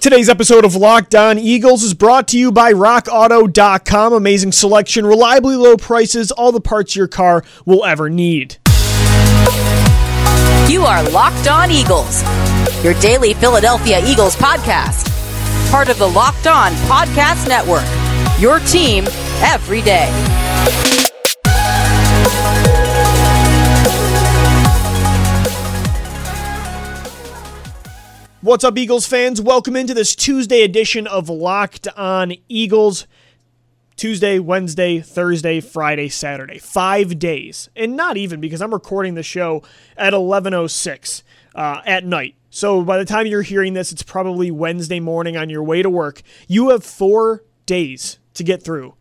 Today's episode of Locked On Eagles is brought to you by RockAuto.com. Amazing selection, reliably low prices, all the parts your car will ever need. You are Locked On Eagles, your daily Philadelphia Eagles podcast. Part of the Locked On Podcast Network, your team every day. What's up, Eagles fans? Welcome into this Tuesday edition of Locked On Eagles. Tuesday, Wednesday, Thursday, Friday, Saturday. Five days. And not even because I'm recording the show at 11.06 uh, at night. So by the time you're hearing this, it's probably Wednesday morning on your way to work. You have four days to get through.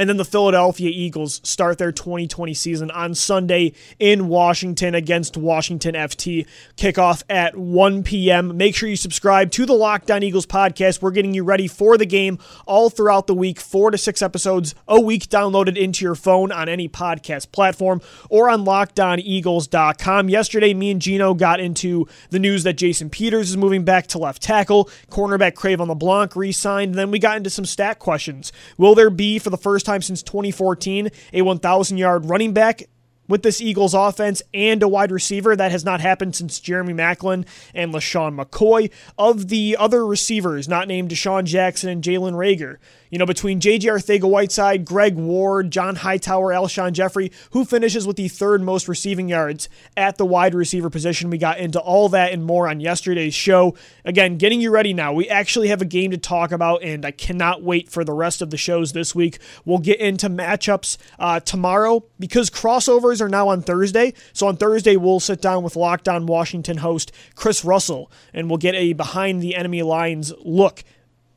And then the Philadelphia Eagles start their 2020 season on Sunday in Washington against Washington FT. Kickoff at 1 p.m. Make sure you subscribe to the Locked On Eagles podcast. We're getting you ready for the game all throughout the week. Four to six episodes a week downloaded into your phone on any podcast platform or on lockedoneagles.com. Yesterday, me and Gino got into the news that Jason Peters is moving back to left tackle. Cornerback Cre'Von LeBlanc re signed. Then we got into some stat questions. Will there be, for the first time since 2014, a 1,000 yard running back with this Eagles offense and a wide receiver. That has not happened since Jeremy Maclin and LeSean McCoy. Of the other receivers, not named DeSean Jackson and Jalen Reagor, you know, between J.J. Arcega-Whiteside, Greg Ward, John Hightower, Alshon Jeffery, who finishes with the third most receiving yards at the wide receiver position. We got into all that and more on yesterday's show. Again, getting you ready now. We actually have a game to talk about, and I cannot wait for the rest of the shows this week. We'll get into matchups uh, tomorrow because crossovers are now on Thursday. So on Thursday, we'll sit down with Locked On Washington host Chris Russell, and we'll get a behind the enemy lines look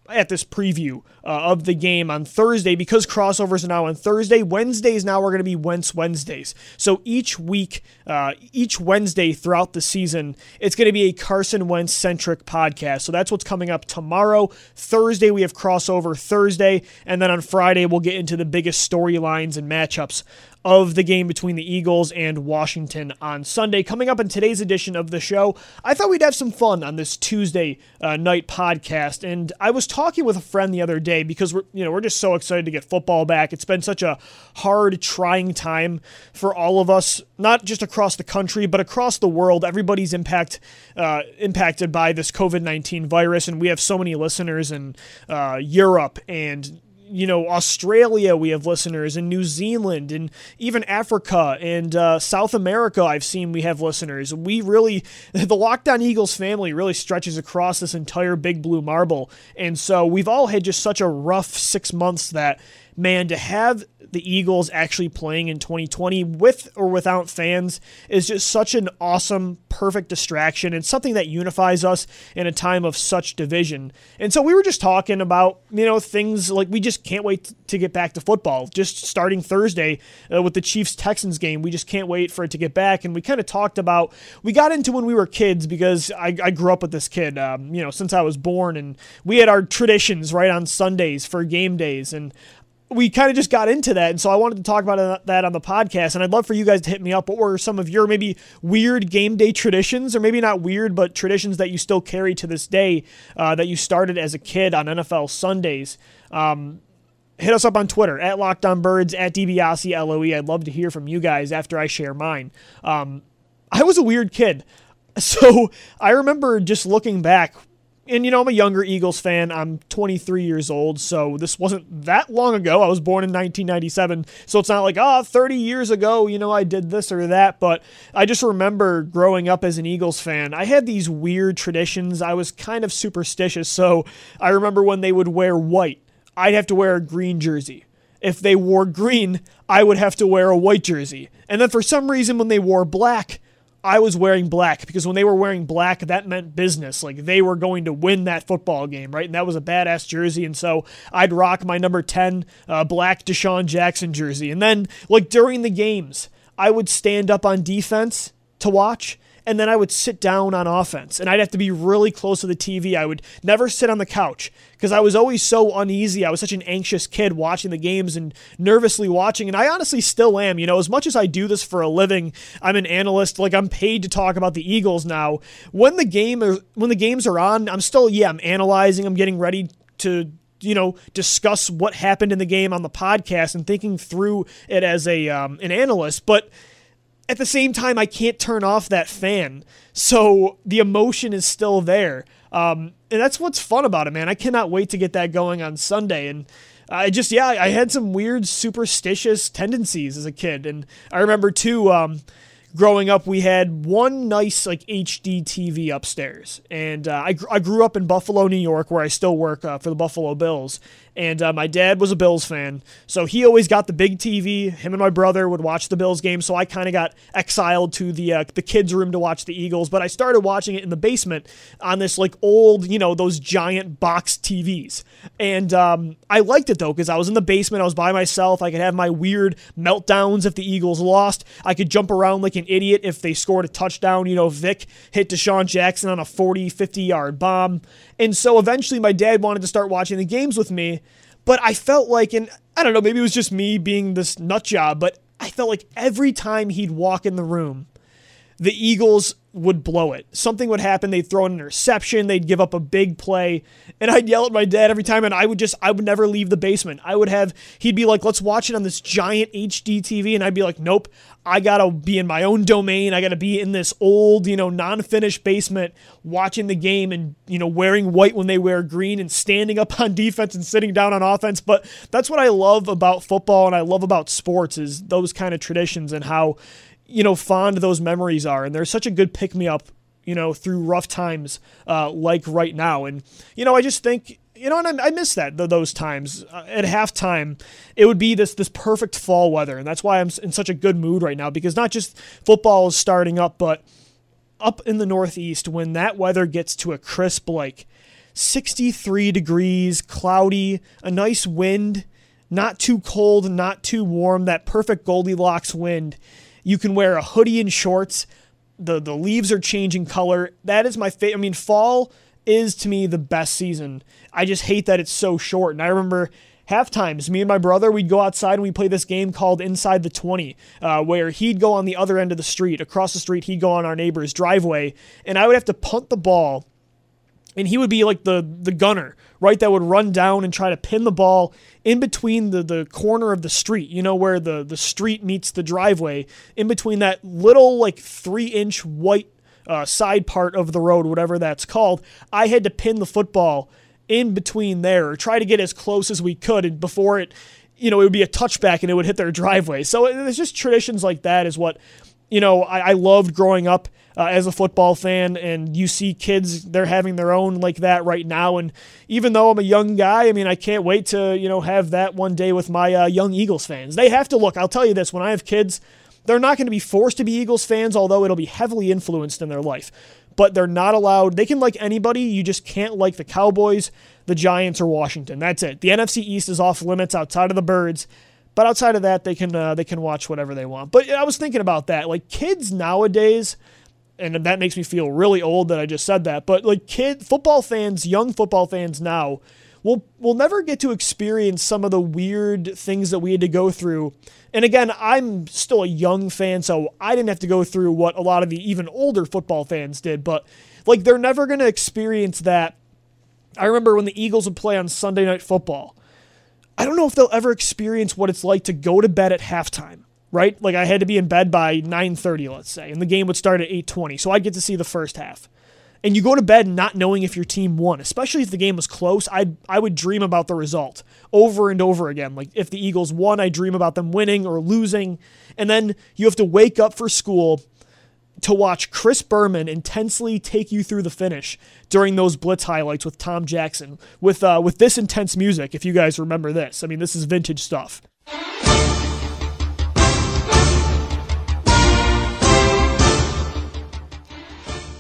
at this preview uh, of the game on Thursday because crossovers are now on Thursday. Wednesdays now are going to be Wentz Wednesdays. So each week, uh, each Wednesday throughout the season, it's going to be a Carson Wentz centric podcast. So that's what's coming up tomorrow. Thursday, we have crossover Thursday. And then on Friday, we'll get into the biggest storylines and matchups of the game between the Eagles and Washington on Sunday. Coming up in today's edition of the show, I thought we'd have some fun on this Tuesday uh, night podcast. And I was talking with a friend the other day because we're you know we're just so excited to get football back. It's been such a hard, trying time for all of us, not just across the country but across the world. Everybody's impact uh, impacted by this COVID nineteen virus, and we have so many listeners in uh, Europe and you know, Australia, we have listeners, and New Zealand, and even Africa and uh, South America, I've seen we have listeners. We really, the Locked On Eagles family really stretches across this entire big blue marble. And so we've all had just such a rough six months that, man, to have the Eagles actually playing in 2020 with or without fans is just such an awesome, perfect distraction and something that unifies us in a time of such division. And so we were just talking about, you know, things like we just can't wait to get back to football. Just starting Thursday uh, with the Chiefs Texans game, we just can't wait for it to get back. And we kind of talked about, we got into when we were kids because I, I grew up with this kid, um, you know, since I was born. And we had our traditions right on Sundays for game days. And we kind of just got into that. And so I wanted to talk about that on the podcast. And I'd love for you guys to hit me up. What were some of your maybe weird game day traditions, or maybe not weird, but traditions that you still carry to this day uh, that you started as a kid on NFL Sundays? Um, hit us up on Twitter at Locked On Birds, at DiBiase LOE. I'd love to hear from you guys after I share mine. Um, I was a weird kid. So I remember just looking back and you know, I'm a younger Eagles fan. I'm 23 years old, so this wasn't that long ago. I was born in 1997, so it's not like, oh, 30 years ago, you know, I did this or that. But I just remember growing up as an Eagles fan, I had these weird traditions. I was kind of superstitious, so I remember when they would wear white, I'd have to wear a green jersey. If they wore green, I would have to wear a white jersey. And then for some reason, when they wore black, I was wearing black because when they were wearing black, that meant business. Like they were going to win that football game, right? And that was a badass jersey. And so I'd rock my number 10 uh, black DeSean Jackson jersey. And then, like during the games, I would stand up on defense to watch and then I would sit down on offense and I'd have to be really close to the TV. I would never sit on the couch because I was always so uneasy. I was such an anxious kid watching the games and nervously watching. And I honestly still am. You know, as much as I do this for a living, I'm an analyst. Like I'm paid to talk about the Eagles now. When the game when the games are on, I'm still yeah, I'm analyzing. I'm getting ready to you know discuss what happened in the game on the podcast and thinking through it as a um, an analyst, but at the same time, I can't turn off that fan. So the emotion is still there. Um, and that's what's fun about it, man. I cannot wait to get that going on Sunday. And I just, yeah, I had some weird superstitious tendencies as a kid. And I remember, too, um, growing up, we had one nice like HD TV upstairs, and uh, I, I grew up in Buffalo, New York, where I still work uh, for the Buffalo Bills. And uh, my dad was a Bills fan, so he always got the big TV. Him and my brother would watch the Bills game, so I kind of got exiled to the uh, the kids' room to watch the Eagles. But I started watching it in the basement on this like old, you know, those giant box TVs. And um, I liked it though because I was in the basement, I was by myself. I could have my weird meltdowns if the Eagles lost. I could jump around like an idiot if they scored a touchdown. You know, Vic hit DeSean Jackson on a 40, 50 yard bomb. And so eventually my dad wanted to start watching the games with me. But I felt like, and I don't know, maybe it was just me being this nut job, but I felt like every time he'd walk in the room, the Eagles would blow it. Something would happen. They'd throw an interception. They'd give up a big play. And I'd yell at my dad every time. And I would just, I would never leave the basement. I would have, he'd be like, let's watch it on this giant HD TV. And I'd be like, nope, I got to be in my own domain. I got to be in this old, you know, non finished basement watching the game and, you know, wearing white when they wear green and standing up on defense and sitting down on offense. But that's what I love about football and I love about sports is those kind of traditions and how, you know, fond those memories are. And they're such a good pick me up, you know, through rough times uh, like right now. And, you know, I just think, you know, and I, I miss that those times. Uh, at halftime, it would be this this perfect fall weather, and that's why I'm in such a good mood right now because not just football is starting up, but up in the Northeast when that weather gets to a crisp like 63 degrees, cloudy, a nice wind, not too cold, not too warm, that perfect Goldilocks wind you can wear a hoodie and shorts. The the leaves are changing color. That is my favorite. I mean, fall is to me the best season. I just hate that it's so short. And I remember half times, me and my brother, we'd go outside and we'd play this game called Inside the 20, uh, where he'd go on the other end of the street. Across the street, he'd go on our neighbor's driveway, and I would have to punt the ball and he would be like the the gunner, right? That would run down and try to pin the ball in between the the corner of the street, you know, where the the street meets the driveway, in between that little like three inch white uh, side part of the road, whatever that's called. I had to pin the football in between there, or try to get as close as we could, and before it, you know, it would be a touchback and it would hit their driveway. So it's just traditions like that is what you know, I, I loved growing up uh, as a football fan, and you see kids they're having their own like that right now. And even though I'm a young guy, I mean, I can't wait to you know have that one day with my uh, young Eagles fans. They have to look. I'll tell you this: when I have kids, they're not going to be forced to be Eagles fans, although it'll be heavily influenced in their life. But they're not allowed. They can like anybody. You just can't like the Cowboys, the Giants, or Washington. That's it. The NFC East is off limits outside of the Birds. But outside of that, they can uh, they can watch whatever they want. But I was thinking about that. Like kids nowadays, and that makes me feel really old that I just said that. But like kid football fans, young football fans now, will will never get to experience some of the weird things that we had to go through. And again, I'm still a young fan, so I didn't have to go through what a lot of the even older football fans did. But like they're never going to experience that. I remember when the Eagles would play on Sunday Night Football I don't know if they'll ever experience what it's like to go to bed at halftime, right? Like I had to be in bed by 9:30, let's say, and the game would start at 8:20. So I'd get to see the first half. And you go to bed not knowing if your team won, especially if the game was close. I I would dream about the result over and over again. Like if the Eagles won, I dream about them winning or losing. And then you have to wake up for school to watch Chris Berman intensely take you through the finish during those blitz highlights with Tom Jackson with uh, with this intense music. If you guys remember this, I mean, this is vintage stuff.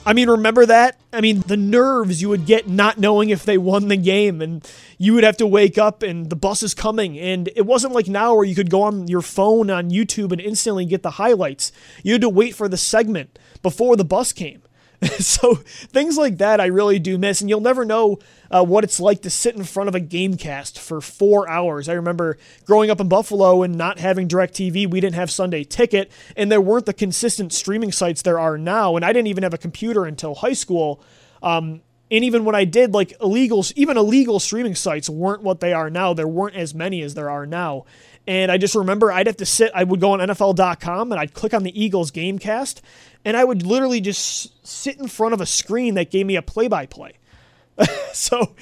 I mean, remember that? I mean, the nerves you would get not knowing if they won the game, and you would have to wake up and the bus is coming. And it wasn't like now where you could go on your phone on YouTube and instantly get the highlights. You had to wait for the segment before the bus came. so things like that I really do miss, and you'll never know uh, what it's like to sit in front of a gamecast for four hours. I remember growing up in Buffalo and not having DirecTV, we didn't have Sunday Ticket, and there weren't the consistent streaming sites there are now, and I didn't even have a computer until high school. Um, and even when I did, like illegal, even illegal streaming sites weren't what they are now. There weren't as many as there are now. And I just remember I'd have to sit, I would go on NFL.com and I'd click on the Eagles Gamecast, and I would literally just sit in front of a screen that gave me a play by play. So,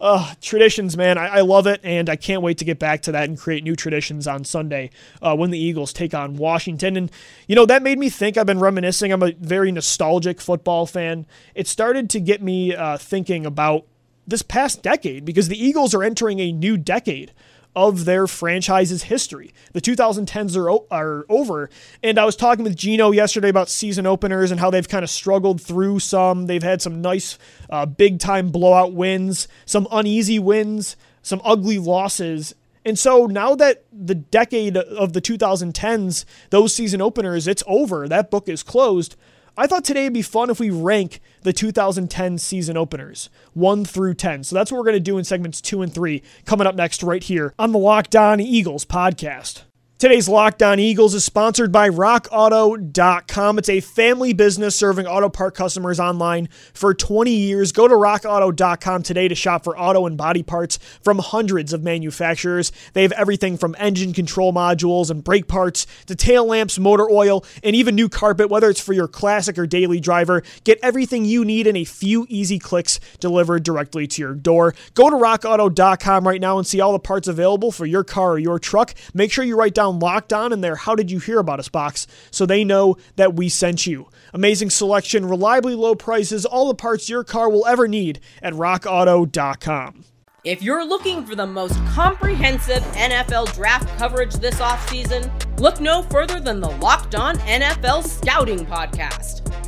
uh, traditions, man, I, I, love it, and I can't wait to get back to that and create new traditions on Sunday uh, when the Eagles take on Washington. And, you know, that made me think I've been reminiscing. I'm a very nostalgic football fan. It started to get me uh, thinking about this past decade because the Eagles are entering a new decade of their franchise's history. The 2010s are, are over. And I was talking with Gino yesterday about season openers and how they've kind of struggled through some. They've had some nice uh, big time blowout wins, some uneasy wins, some ugly losses. And so now that the decade of the 2010s, those season openers, it's over, that book is closed. I thought today would be fun if we rank the 2010 season openers, 1 through 10. So that's what we're going to do in segments 2 and 3, coming up next right here on the Locked On Eagles podcast. Today's Locked On Eagles is sponsored by RockAuto.com. It's a family business serving auto part customers online for 20 years. Go to RockAuto.com today to shop for auto and body parts from hundreds of manufacturers. They have everything from engine control modules and brake parts to tail lamps, motor oil, and even new carpet, whether it's for your classic or daily driver. Get everything you need in a few easy clicks delivered directly to your door. Go to RockAuto.com right now and see all the parts available for your car or your truck. Make sure you write down locked on in their How Did You Hear About Us box so they know that we sent you. Amazing selection, reliably low prices, all the parts your car will ever need at rockauto.com. If you're looking for the most comprehensive NFL draft coverage this offseason, look no further than the Locked On NFL Scouting Podcast.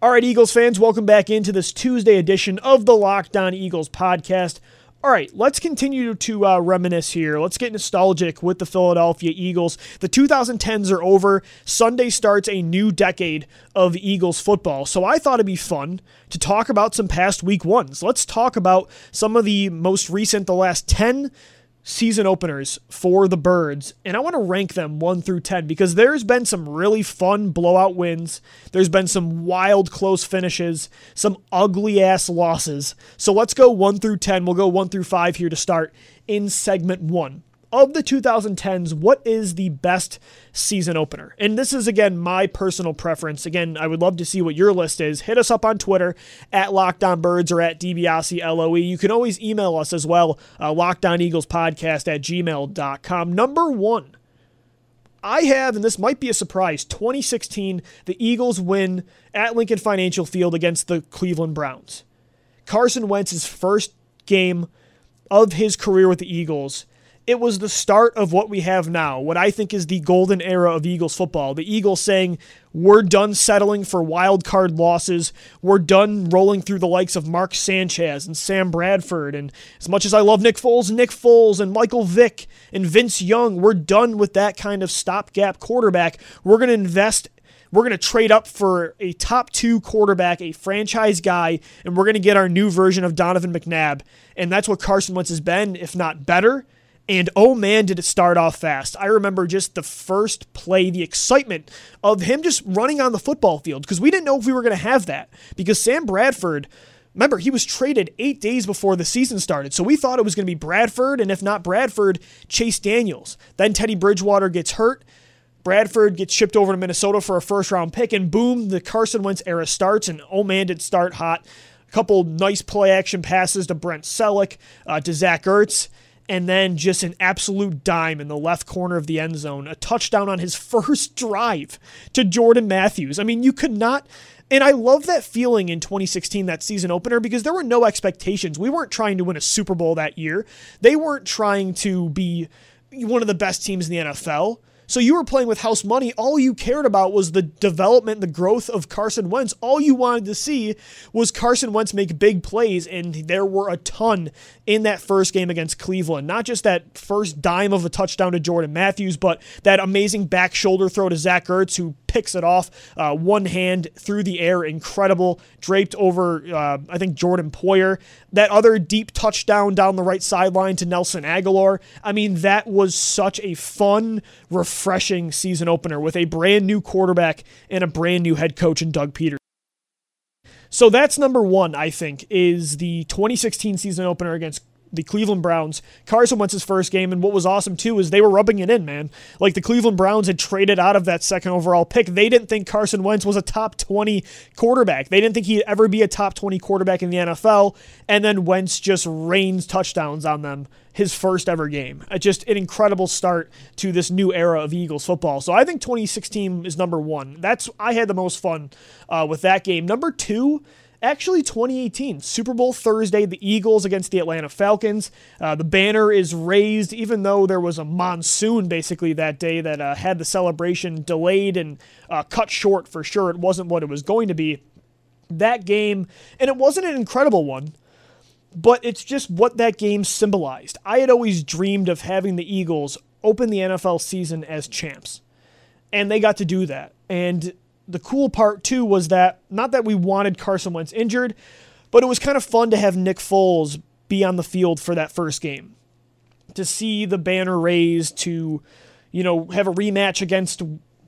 All right, Eagles fans, welcome back into this Tuesday edition of the Locked On Eagles podcast. All right, let's continue to uh, reminisce here. Let's get nostalgic with the Philadelphia Eagles. The 2010s are over. Sunday starts a new decade of Eagles football. So I thought it'd be fun to talk about some past week ones. Let's talk about some of the most recent, the last 10 season openers for the Birds, and I want to rank them 1 through 10 because there's been some really fun blowout wins. There's been some wild close finishes, some ugly ass losses. So let's go 1 through 10. We'll go 1 through 5 here to start in segment 1 of the 2010s, what is the best season opener? And this is, again, my personal preference. Again, I would love to see what your list is. Hit us up on Twitter at LockedOnBirds or at DiBiase You can always email us as well, uh, LockedOnEaglesPodcast at gmail.com. Number one, I have, and this might be a surprise, 2016, the Eagles win at Lincoln Financial Field against the Cleveland Browns. Carson Wentz's first game of his career with the Eagles it was the start of what we have now, what I think is the golden era of Eagles football. The Eagles saying, we're done settling for wild card losses. We're done rolling through the likes of Mark Sanchez and Sam Bradford. And as much as I love Nick Foles, Nick Foles and Michael Vick and Vince Young, we're done with that kind of stopgap quarterback. We're going to invest we're going to trade up for a top two quarterback, a franchise guy, and we're going to get our new version of Donovan McNabb. And that's what Carson Wentz has been, if not better. And oh man, did it start off fast. I remember just the first play, the excitement of him just running on the football field because we didn't know if we were going to have that. Because Sam Bradford, remember, he was traded eight days before the season started. So we thought it was going to be Bradford, and if not Bradford, Chase Daniels. Then Teddy Bridgewater gets hurt. Bradford gets shipped over to Minnesota for a first round pick, and boom, the Carson Wentz era starts. And oh man, did start hot. A couple nice play action passes to Brent Celek, uh, to Zach Ertz, and then just an absolute dime in the left corner of the end zone. A touchdown on his first drive to Jordan Matthews. I mean, you could not. And I love that feeling in 2016, that season opener, because there were no expectations. We weren't trying to win a Super Bowl that year. They weren't trying to be one of the best teams in the NFL. So you were playing with house money. All you cared about was the development, the growth of Carson Wentz. All you wanted to see was Carson Wentz make big plays, and there were a ton in that first game against Cleveland. Not just that first dime of a touchdown to Jordan Matthews, but that amazing back shoulder throw to Zach Ertz, who picks it off uh, one hand through the air, incredible, draped over, uh, I think, Jordan Poyer. That other deep touchdown down the right sideline to Nelson Agholor. I mean, that was such a fun, refreshing season opener with a brand new quarterback and a brand new head coach in Doug Pederson. So that's number one, I think, is the 2016 season opener against the Cleveland Browns. Carson Wentz's first game, and what was awesome too is they were rubbing it in, man. Like the Cleveland Browns had traded out of that second overall pick. They didn't think Carson Wentz was a top 20 quarterback. They didn't think he'd ever be a top 20 quarterback in the NFL. And then Wentz just rains touchdowns on them his first ever game. Just an incredible start to this new era of Eagles football. So I think 2016 is number one. That's I had the most fun uh, with that game. Number two actually 2018 Super Bowl Thursday, the Eagles against the Atlanta Falcons. Uh, the banner is raised, even though there was a monsoon basically that day that uh, had the celebration delayed and uh, cut short for sure. It wasn't what it was going to be. That game, and it wasn't an incredible one, but it's just what that game symbolized. I had always dreamed of having the Eagles open the NFL season as champs, and they got to do that. And the cool part too was that not that we wanted Carson Wentz injured, but it was kind of fun to have Nick Foles be on the field for that first game. To see the banner raised, to, you know, have a rematch against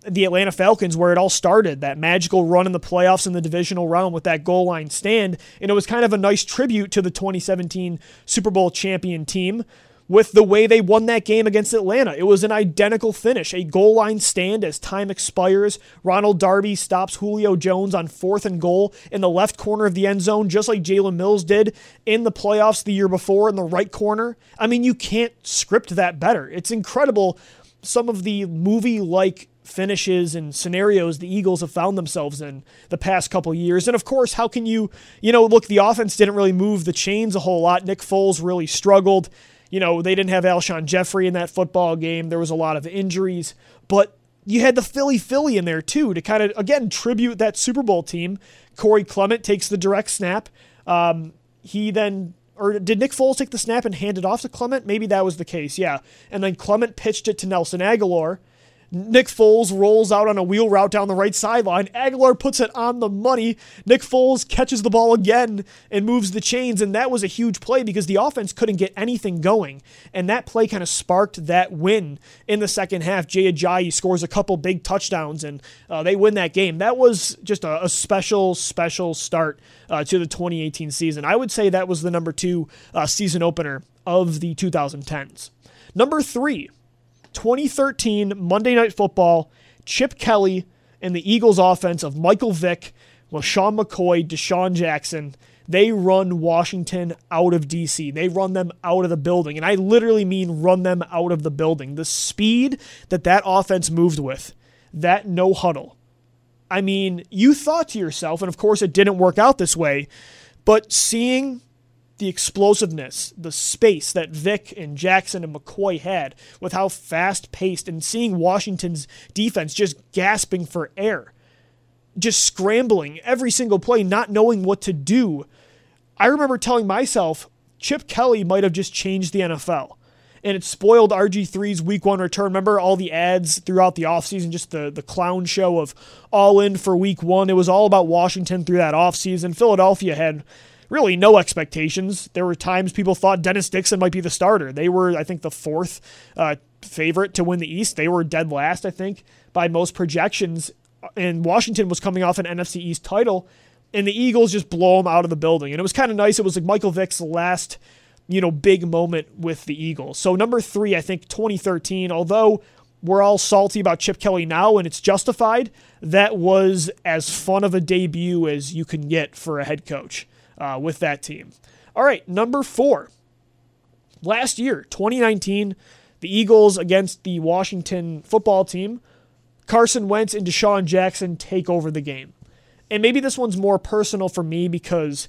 the Atlanta Falcons where it all started, that magical run in the playoffs in the divisional round with that goal line stand. And it was kind of a nice tribute to the 2017 Super Bowl champion team with the way they won that game against Atlanta. It was an identical finish, a goal line stand as time expires. Ronald Darby stops Julio Jones on fourth and goal in the left corner of the end zone, just like Jalen Mills did in the playoffs the year before in the right corner. I mean, you can't script that better. It's incredible some of the movie like finishes and scenarios the Eagles have found themselves in the past couple years. And of course, how can you, you know, look, the offense didn't really move the chains a whole lot. Nick Foles really struggled. You know, they didn't have Alshon Jeffery in that football game. There was a lot of injuries, but you had the Philly Philly in there too to kind of again tribute that Super Bowl team. Corey Clement takes the direct snap. Um, he then or did Nick Foles take the snap and hand it off to Clement? Maybe that was the case, yeah. And then Clement pitched it to Nelson Agholor, Nick Foles rolls out on a wheel route down the right sideline. Agholor puts it on the money. Nick Foles catches the ball again and moves the chains. And that was a huge play because the offense couldn't get anything going. And that play kind of sparked that win in the second half. Jay Ajayi scores a couple big touchdowns and uh, they win that game. That was just a, a special, special start uh, to the 2018 season. I would say that was the number two uh, season opener of the 2010s. Number three, 2013 Monday Night Football, Chip Kelly and the Eagles offense of Michael Vick, LeSean McCoy, DeSean Jackson, they run Washington out of DC. They run them out of the building. And I literally mean run them out of the building. The speed that that offense moved with, that no huddle. I mean, you thought to yourself, and of course it didn't work out this way, but seeing the explosiveness, the space that Vick and Jackson and McCoy had with how fast paced and seeing Washington's defense just gasping for air, just scrambling every single play, not knowing what to do. I remember telling myself Chip Kelly might have just changed the NFL. And it spoiled RG3's week one return. Remember all the ads throughout the offseason, just the, the clown show of all in for week one. It was all about Washington through that offseason. Philadelphia had really no expectations. There were times people thought Dennis Dixon might be the starter. They were, I think, the fourth uh, favorite to win the East. They were dead last, I think, by most projections. And Washington was coming off an NFC East title, and the Eagles just blow them out of the building. And it was kind of nice. It was like Michael Vick's last, you know, big moment with the Eagles. So number three, I think 2013, although we're all salty about Chip Kelly now, and it's justified. That was as fun of a debut as you can get for a head coach uh, with that team. All right, number four. Last year, 2019, the Eagles against the Washington football team, Carson Wentz and DeSean Jackson take over the game. And maybe this one's more personal for me because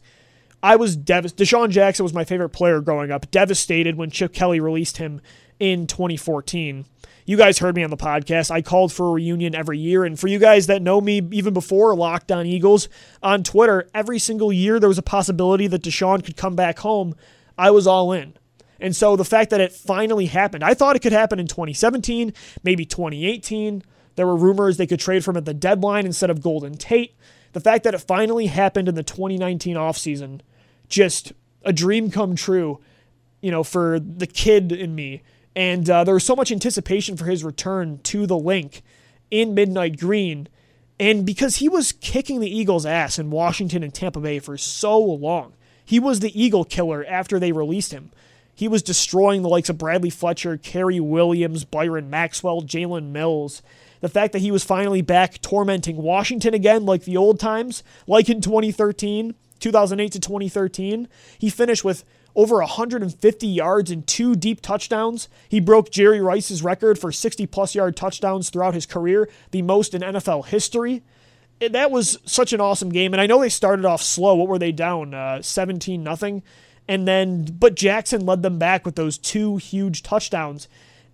I was devastated. DeSean Jackson was my favorite player growing up, devastated when Chip Kelly released him in 2014. You guys heard me on the podcast. I called for a reunion every year. And for you guys that know me even before Locked On Eagles on Twitter, every single year there was a possibility that DeSean could come back home. I was all in. And so the fact that it finally happened, I thought it could happen in 2017, maybe 2018. There were rumors they could trade from at the deadline instead of Golden Tate. The fact that it finally happened in the 2019 offseason, just a dream come true, you know, for the kid in me and uh, there was so much anticipation for his return to the Linc in Midnight Green. And because he was kicking the Eagles' ass in Washington and Tampa Bay for so long, he was the Eagle killer after they released him. He was destroying the likes of Bradley Fletcher, Cary Williams, Byron Maxwell, Jalen Mills. The fact that he was finally back tormenting Washington again, like the old times, like in 2013, 2008 to 2013, he finished with over 150 yards and two deep touchdowns. He broke Jerry Rice's record for 60 plus yard touchdowns throughout his career, the most in NFL history. That was such an awesome game, and I know they started off slow. What were they down? Uh, 17 nothing, and then but Jackson led them back with those two huge touchdowns.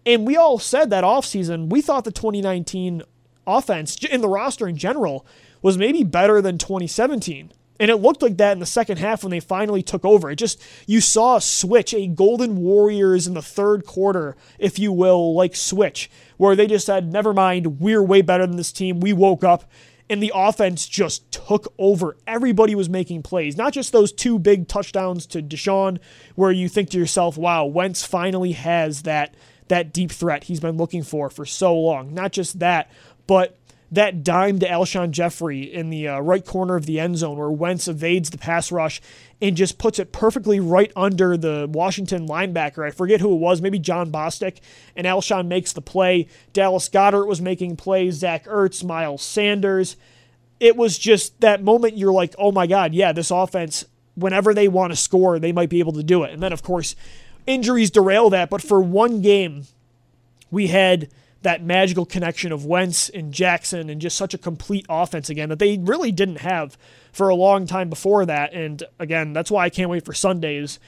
And we all said that offseason, we thought the 2019 offense in the roster in general was maybe better than 2017. And it looked like that in the second half when they finally took over. It just, you saw a switch, a Golden Warriors in the third quarter, if you will, like switch, where they just said, never mind, we're way better than this team. We woke up and the offense just took over. Everybody was making plays, not just those two big touchdowns to DeSean, where you think to yourself, wow, Wentz finally has that, that deep threat he's been looking for for so long. Not just that, but that dime to Alshon Jeffery in the uh, right corner of the end zone where Wentz evades the pass rush and just puts it perfectly right under the Washington linebacker. I forget who it was, maybe Jon Bostic, and Alshon makes the play. Dallas Goedert was making plays, Zach Ertz, Miles Sanders. It was just that moment you're like, oh my God, yeah, this offense, whenever they want to score, they might be able to do it. And then, of course, injuries derail that. But for one game, we had – that magical connection of Wentz and Jackson and just such a complete offense again that they really didn't have for a long time before that. And again, that's why I can't wait for Sundays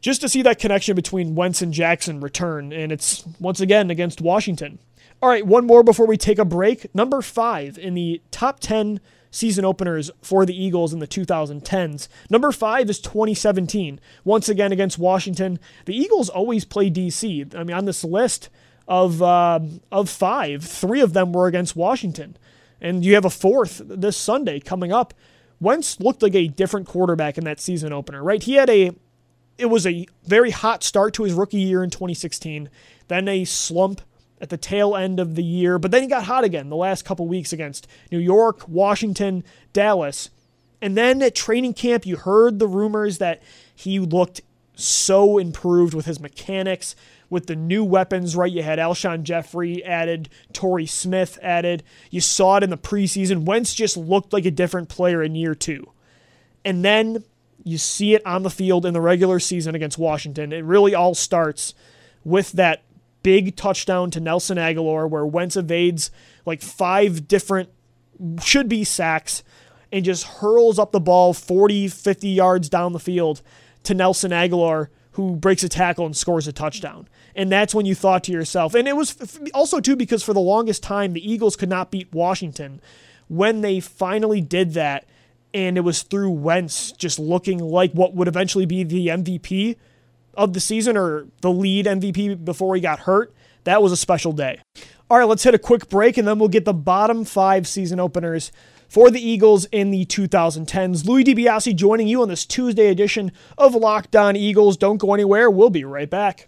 just to see that connection between Wentz and Jackson return. And it's once again against Washington. All right, one more before we take a break. Number five in the top 10 season openers for the Eagles in the 2010s. Number five is 2017. Once again against Washington. The Eagles always play DC. I mean, on this list, of uh, of five, three of them were against Washington, and you have a fourth this Sunday coming up. Wentz looked like a different quarterback in that season opener, right? He had a it was a very hot start to his rookie year in 2016, then a slump at the tail end of the year, but then he got hot again the last couple weeks against New York, Washington, Dallas. And then at training camp, you heard the rumors that he looked so improved with his mechanics, with the new weapons, right? You had Alshon Jeffery added, Torrey Smith added. You saw it in the preseason. Wentz just looked like a different player in year two. And then you see it on the field in the regular season against Washington. It really all starts with that big touchdown to Nelson Agholor where Wentz evades like five different should be sacks and just hurls up the ball 40, 50 yards down the field to Nelson Agholor, who breaks a tackle and scores a touchdown. And that's when you thought to yourself, and it was also too because for the longest time the Eagles could not beat Washington. When they finally did that, and it was through Wentz just looking like what would eventually be the MVP of the season or the lead MVP before he got hurt, that was a special day. All right, let's hit a quick break and then we'll get the bottom five season openers for the Eagles in the 2010s. Louis DiBiase joining you on this Tuesday edition of Locked On Eagles. Don't go anywhere. We'll be right back.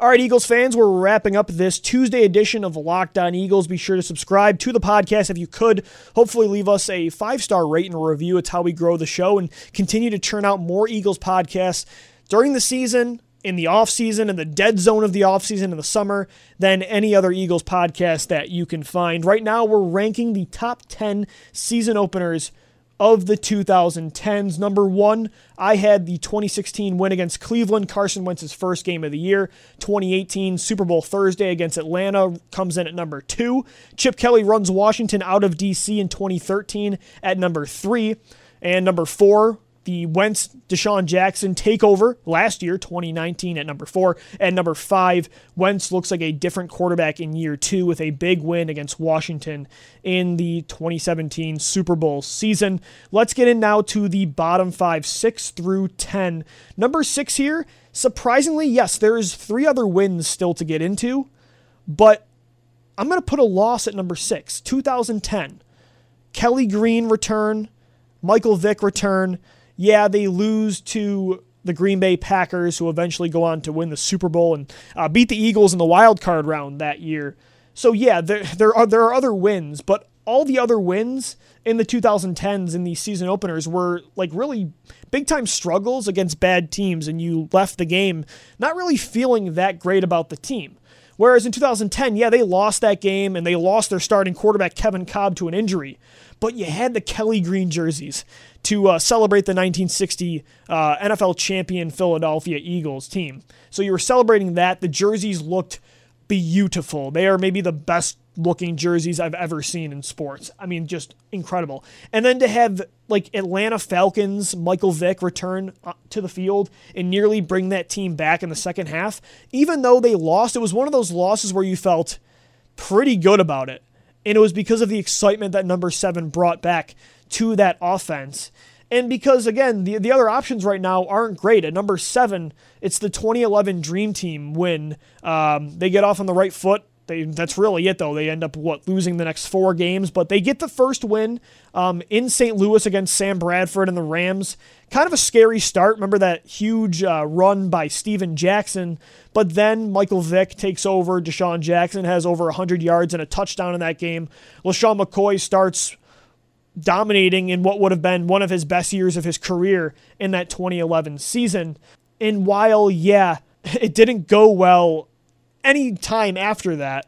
All right, Eagles fans, we're wrapping up this Tuesday edition of Locked On Eagles. Be sure to subscribe to the podcast if you could. Hopefully, leave us a five star rate and review. It's how we grow the show and continue to churn out more Eagles podcasts during the season in the offseason, in the dead zone of the offseason in the summer, than any other Eagles podcast that you can find. Right now, we're ranking the top 10 season openers of the 2010s. Number one, I had the 2016 win against Cleveland, Carson Wentz's first game of the year. 2018 Super Bowl Thursday against Atlanta comes in at number two. Chip Kelly runs Washington out of D.C. in 2013 at number three. And number four, the Wentz DeSean Jackson takeover last year, 2019, at number four. And number five, Wentz looks like a different quarterback in year two with a big win against Washington in the 2017 Super Bowl season. Let's get in now to the bottom five, six through 10. Number six here, surprisingly, yes, there's three other wins still to get into, but I'm going to put a loss at number six, 2010. Kelly Green return, Michael Vick return yeah, they lose to the Green Bay Packers, who eventually go on to win the Super Bowl and uh, beat the Eagles in the wild card round that year. So yeah, there there are there are other wins, but all the other wins in the 2010s in these season openers were like really big time struggles against bad teams, and you left the game not really feeling that great about the team. Whereas in 2010, yeah, they lost that game and they lost their starting quarterback Kevin Kolb to an injury, but you had the Kelly Green jerseys to uh, celebrate the 1960 uh, NFL champion Philadelphia Eagles team. So you were celebrating that. The jerseys looked beautiful. They are maybe the best looking jerseys I've ever seen in sports. I mean, just incredible. And then to have like Atlanta Falcons, Michael Vick return uh, to the field and nearly bring that team back in the second half, even though they lost, it was one of those losses where you felt pretty good about it. And it was because of the excitement that number seven brought back to that offense. And because, again, the, the other options right now aren't great. At number seven, it's the 2011 Dream Team win. Um, they get off on the right foot. They, that's really it, though. They end up what losing the next four games, but they get the first win um, in St. Louis against Sam Bradford and the Rams. Kind of a scary start. Remember that huge uh, run by Steven Jackson, but then Michael Vick takes over. DeSean Jackson has over 100 yards and a touchdown in that game. LeSean McCoy starts dominating in what would have been one of his best years of his career in that 2011 season. And while, yeah, it didn't go well any time after that,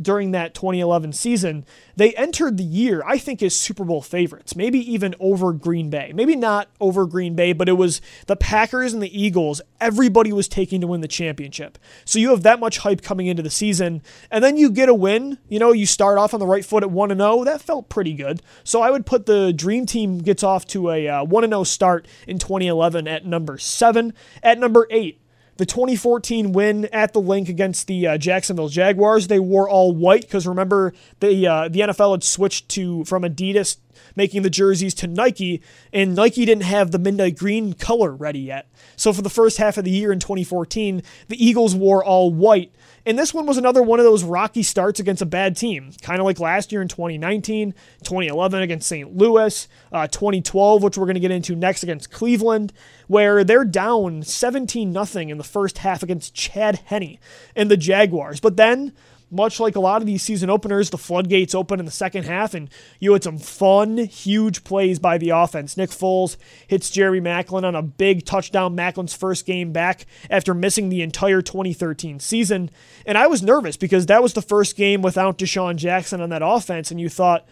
during that 2011 season, they entered the year, I think, as Super Bowl favorites, maybe even over Green Bay. Maybe not over Green Bay, but it was the Packers and the Eagles. Everybody was taking to win the championship. So you have that much hype coming into the season, and then you get a win. You know, you start off on the right foot at 1 0. That felt pretty good. So I would put the Dream Team gets off to a uh, 1 0 start in 2011 at number 7. At number 8, the 2014 win at the Linc against the uh, Jacksonville Jaguars. They wore all white because remember the uh, the NFL had switched to from Adidas making the jerseys to Nike, and Nike didn't have the midnight green color ready yet. So for the first half of the year in 2014, the Eagles wore all white and this one was another one of those rocky starts against a bad team, kind of like last year in 2019, 2011 against St. Louis, uh, 2012, which we're going to get into next against Cleveland, where they're down 17 0 in the first half against Chad Henne and the Jaguars. But then much like a lot of these season openers, the floodgates open in the second half, and you had some fun, huge plays by the offense. Nick Foles hits Jeremy Maclin on a big touchdown, Maclin's first game back after missing the entire 2013 season. And I was nervous because that was the first game without DeSean Jackson on that offense, and you thought,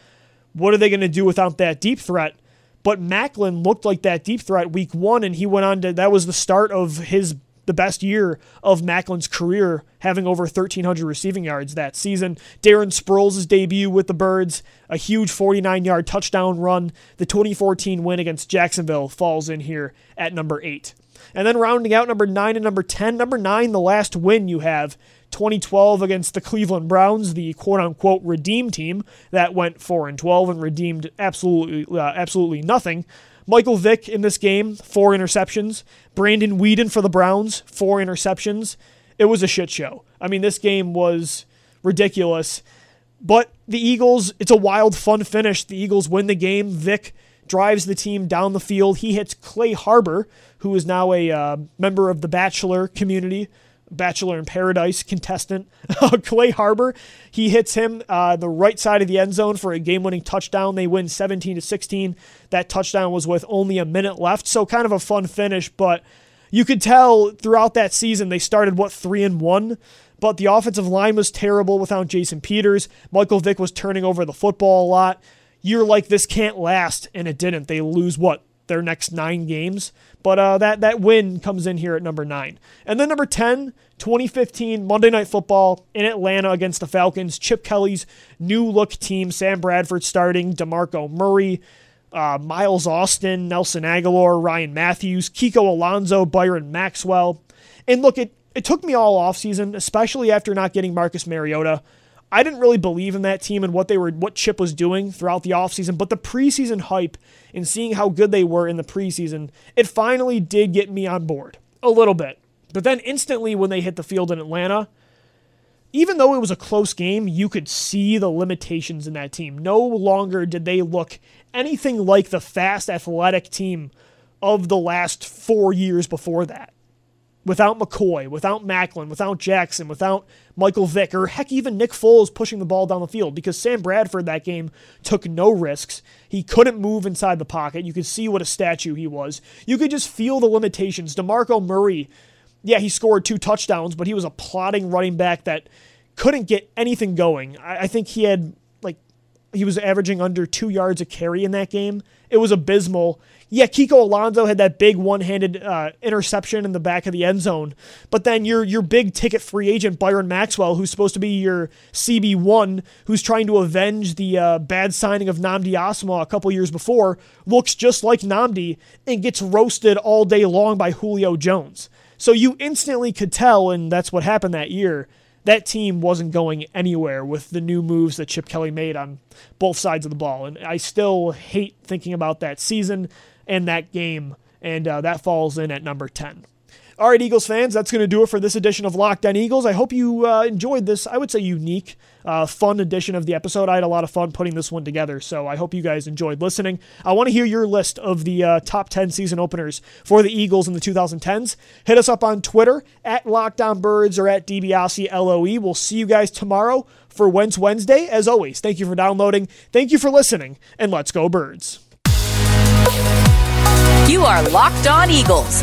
what are they going to do without that deep threat? But Maclin looked like that deep threat week one, and he went on to, that was the start of his the best year of Maclin's career, having over 1,300 receiving yards that season. Darren Sproles' debut with the Birds, a huge 49 yard touchdown run. The 2014 win against Jacksonville falls in here at number eight. And then rounding out number nine and number 10. Number nine, the last win you have 2012 against the Cleveland Browns, the quote unquote redeem team that went 4 and 12 and redeemed absolutely, uh, absolutely nothing. Michael Vick in this game, four interceptions. Brandon Weeden for the Browns, four interceptions. It was a shit show. I mean, this game was ridiculous. But the Eagles, it's a wild, fun finish. The Eagles win the game. Vick drives the team down the field. He hits Clay Harbor, who is now a uh, member of the Bachelor community, Bachelor in Paradise contestant. Clay Harbor, he hits him uh, the right side of the end zone for a game-winning touchdown. They win 17 to 16. That touchdown was with only a minute left, so kind of a fun finish. But you could tell throughout that season they started what three and one but the offensive line was terrible without Jason Peters. Michael Vick was turning over the football a lot. You're like, this can't last, and it didn't. They lose what? Their next nine games. But uh, that, that win comes in here at number nine. And then number 10, 2015 Monday Night Football in Atlanta against the Falcons. Chip Kelly's new look team, Sam Bradford starting, DeMarco Murray, uh, Miles Austin, Nelson Agholor, Ryan Mathews, Kiko Alonso, Byron Maxwell. And look, it, it took me all offseason, especially after not getting Marcus Mariota. I didn't really believe in that team and what they were what Chip was doing throughout the offseason, but the preseason hype and seeing how good they were in the preseason, it finally did get me on board. A little bit. But then instantly when they hit the field in Atlanta, even though it was a close game, you could see the limitations in that team. No longer did they look anything like the fast athletic team of the last 4 years before that without McCoy, without Maclin, without Jackson, without Michael Vick, or heck, even Nick Foles pushing the ball down the field because Sam Bradford that game took no risks. He couldn't move inside the pocket. You could see what a statue he was. You could just feel the limitations. DeMarco Murray, yeah, he scored two touchdowns, but he was a plodding running back that couldn't get anything going. I, I think he had he was averaging under two yards a carry in that game. It was abysmal. Yeah, Kiko Alonso had that big one-handed uh, interception in the back of the end zone, but then your your big ticket free agent Byron Maxwell, who's supposed to be your CB one, who's trying to avenge the uh, bad signing of Nnamdi Asomugha a couple years before, looks just like Nnamdi and gets roasted all day long by Julio Jones. So you instantly could tell, and that's what happened that year that team wasn't going anywhere with the new moves that Chip Kelly made on both sides of the ball. And I still hate thinking about that season and that game, and uh, that falls in at number 10. All right, Eagles fans, that's going to do it for this edition of Locked On Eagles. I hope you uh, enjoyed this, I would say, unique, uh, fun edition of the episode. I had a lot of fun putting this one together, so I hope you guys enjoyed listening. I want to hear your list of the uh, top 10 season openers for the Eagles in the 2010s. Hit us up on Twitter at LockedOnBirds or at DiBiase LOE. We'll see you guys tomorrow for Wednesday. As always, thank you for downloading, thank you for listening, and let's go, Birds. You are Locked On Eagles,